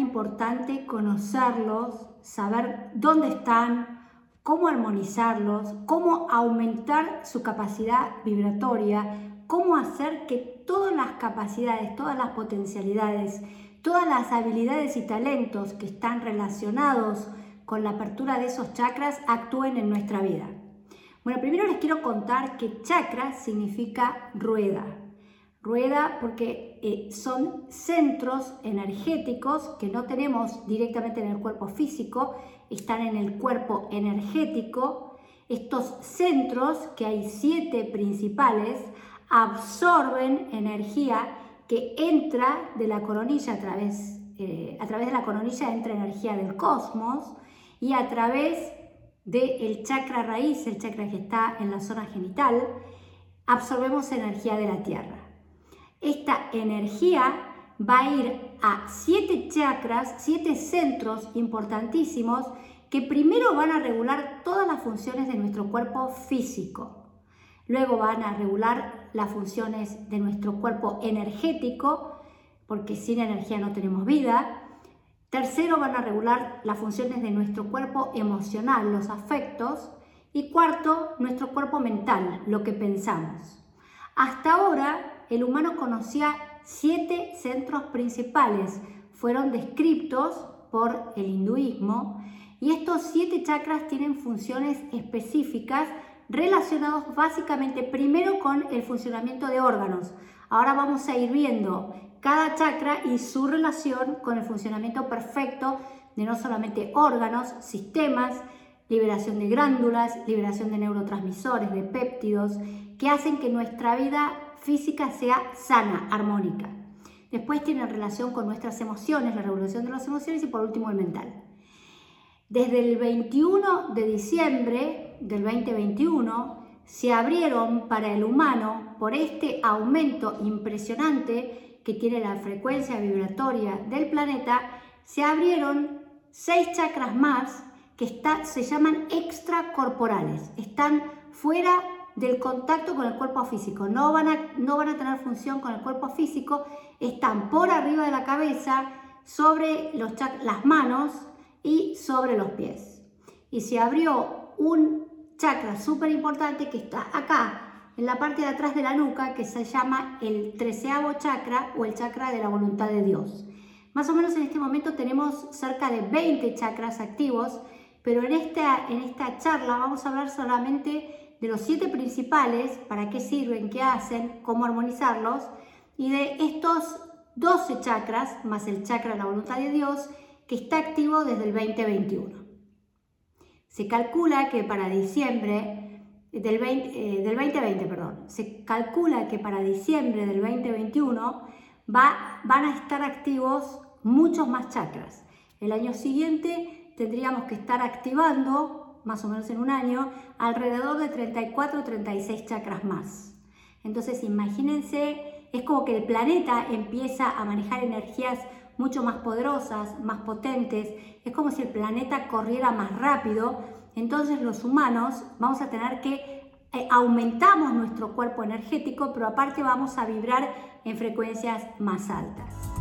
importante conocerlos, saber dónde están, cómo armonizarlos, cómo aumentar su capacidad vibratoria, cómo hacer que todas las capacidades, todas las potencialidades, todas las habilidades y talentos que están relacionados con la apertura de esos chakras actúen en nuestra vida. Bueno, primero les quiero contar que chakra significa rueda. Rueda porque eh, son centros energéticos que no tenemos directamente en el cuerpo físico, están en el cuerpo energético. Estos centros, que hay siete principales, absorben energía que entra de la coronilla a través, eh, a través de la coronilla entra energía del cosmos y a través del chakra raíz, el chakra que está en la zona genital, absorbemos energía de la tierra. Esta energía va a ir a siete chakras, siete centros importantísimos que primero van a regular todas las funciones de nuestro cuerpo físico. Luego van a regular las funciones de nuestro cuerpo energético, porque sin energía no tenemos vida. Tercero, van a regular las funciones de nuestro cuerpo emocional, los afectos. Y cuarto, nuestro cuerpo mental, lo que pensamos. Hasta ahora, el humano conocía siete centros principales. Fueron descritos por el hinduismo. Y estos siete chakras tienen funciones específicas relacionados básicamente primero con el funcionamiento de órganos. Ahora vamos a ir viendo cada chakra y su relación con el funcionamiento perfecto de no solamente órganos, sistemas, liberación de glándulas, liberación de neurotransmisores, de péptidos, que hacen que nuestra vida física sea sana, armónica. Después tiene relación con nuestras emociones, la regulación de las emociones y por último el mental. Desde el 21 de diciembre del 2021 se abrieron para el humano por este aumento impresionante que tiene la frecuencia vibratoria del planeta, se abrieron seis chakras más que está, se llaman extracorporales. Están fuera del contacto con el cuerpo físico. No van, a, no van a tener función con el cuerpo físico. Están por arriba de la cabeza, sobre los las manos y sobre los pies. Y se abrió un chakra súper importante que está acá, en la parte de atrás de la nuca que se llama el treceavo chakra o el chakra de la voluntad de Dios. Más o menos en este momento tenemos cerca de 20 chakras activos, pero en esta, en esta charla vamos a hablar solamente de los siete principales, para qué sirven, qué hacen, cómo armonizarlos, y de estos 12 chakras, más el chakra de la voluntad de Dios, que está activo desde el 2021. Se calcula que para diciembre del, 20, 2020, eh, perdón, se calcula que para diciembre del 2021 va, van a estar activos muchos más chakras. El año siguiente tendríamos que estar activando, más o menos en un año, alrededor de 34 o 36 chakras más. Entonces imagínense, es como que el planeta empieza a manejar energías mucho más poderosas, más potentes, es como si el planeta corriera más rápido entonces los humanos vamos a tener que eh, aumentamos nuestro cuerpo energético, pero aparte vamos a vibrar en frecuencias más altas.